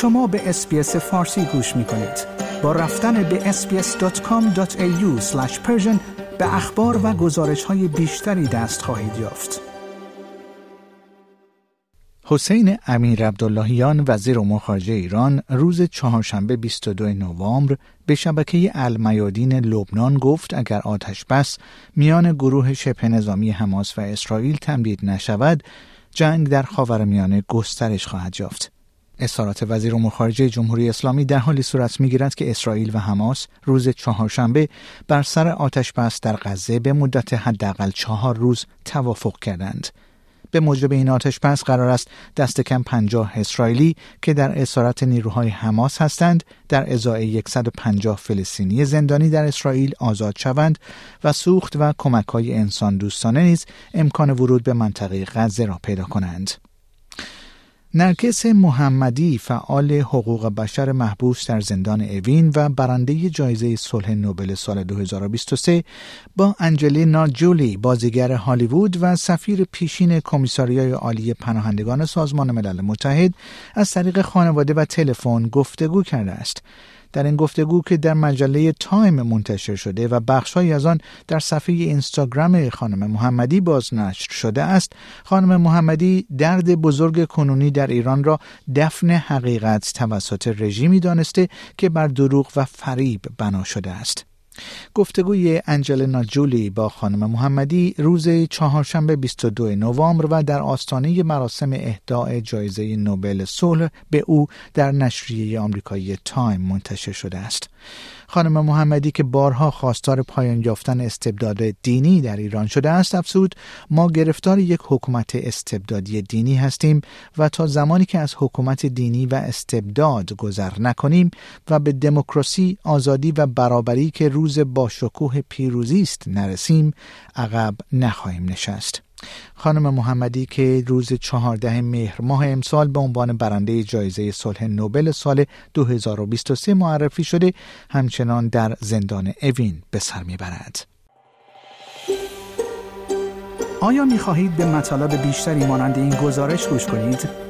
شما به اسپیس فارسی گوش می کنید. با رفتن به sbs.com.au به اخبار و گزارش های بیشتری دست خواهید یافت. حسین امیر عبداللهیان وزیر امور خارجه ایران روز چهارشنبه 22 نوامبر به شبکه المیادین لبنان گفت اگر آتش بس میان گروه شبه نظامی حماس و اسرائیل تمدید نشود جنگ در خاورمیانه گسترش خواهد یافت. اظهارات وزیر امور خارجه جمهوری اسلامی در حالی صورت می‌گیرد که اسرائیل و حماس روز چهارشنبه بر سر آتش بس در غزه به مدت حداقل چهار روز توافق کردند. به موجب این آتش بس قرار است دست کم پنجاه اسرائیلی که در اسارت نیروهای حماس هستند در ازای 150 فلسطینی زندانی در اسرائیل آزاد شوند و سوخت و کمک های انسان دوستانه نیز امکان ورود به منطقه غزه را پیدا کنند. نرگس محمدی فعال حقوق بشر محبوس در زندان اوین و برنده جایزه صلح نوبل سال 2023 با انجلینا جولی بازیگر هالیوود و سفیر پیشین کمیساریای عالی پناهندگان سازمان ملل متحد از طریق خانواده و تلفن گفتگو کرده است. در این گفتگو که در مجله تایم منتشر شده و بخشهایی از آن در صفحه اینستاگرام خانم محمدی بازنشر شده است خانم محمدی درد بزرگ کنونی در ایران را دفن حقیقت توسط رژیمی دانسته که بر دروغ و فریب بنا شده است. گفتگوی انجلینا جولی با خانم محمدی روز چهارشنبه 22 نوامبر و در آستانه مراسم اهداع جایزه نوبل صلح به او در نشریه آمریکایی تایم منتشر شده است. خانم محمدی که بارها خواستار پایان یافتن استبداد دینی در ایران شده است افزود ما گرفتار یک حکومت استبدادی دینی هستیم و تا زمانی که از حکومت دینی و استبداد گذر نکنیم و به دموکراسی آزادی و برابری که روز با شکوه پیروزی است نرسیم عقب نخواهیم نشست خانم محمدی که روز چهارده مهر ماه امسال به عنوان برنده جایزه صلح نوبل سال 2023 معرفی شده همچنان در زندان اوین به سر می‌برد. آیا می خواهید به مطالب بیشتری مانند این گزارش گوش کنید؟